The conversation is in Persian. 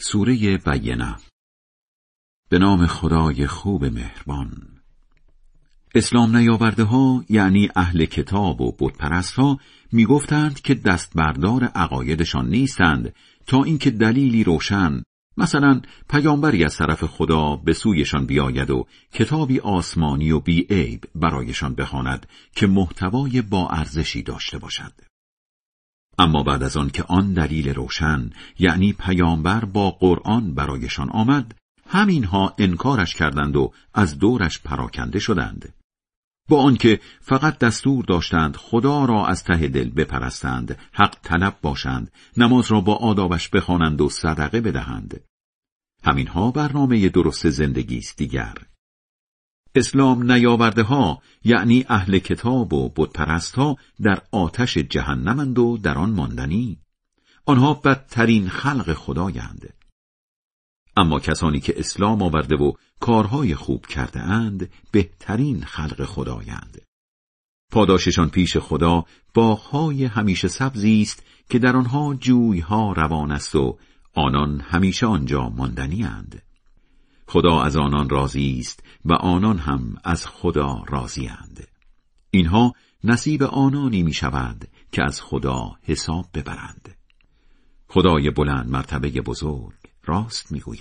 سوره بینه به نام خدای خوب مهربان. اسلام نیاورده ها یعنی اهل کتاب و بتپرست ها می‌گفتند که دستبردار عقایدشان نیستند تا اینکه دلیلی روشن مثلا پیامبری از طرف خدا به سویشان بیاید و کتابی آسمانی و بیعیب برایشان بخواند که محتوای با ارزشی داشته باشد. اما بعد از آن که آن دلیل روشن یعنی پیامبر با قرآن برایشان آمد همینها انکارش کردند و از دورش پراکنده شدند. با آنکه فقط دستور داشتند خدا را از ته دل بپرستند حق طلب باشند نماز را با آدابش بخوانند و صدقه بدهند. همینها برنامه درست زندگی است دیگر. اسلام نیاورده ها یعنی اهل کتاب و بتپرست ها در آتش جهنمند و در آن ماندنی. آنها بدترین خلق خدایند. اما کسانی که اسلام آورده و کارهای خوب کرده اند بهترین خلق خدایند. پاداششان پیش خدا باغهای همیشه سبزی است که در آنها جویها روان است و آنان همیشه آنجا ماندنی اند. خدا از آنان راضی است و آنان هم از خدا راضی اند. اینها نصیب آنانی می شود که از خدا حساب ببرند. خدای بلند مرتبه بزرگ راست می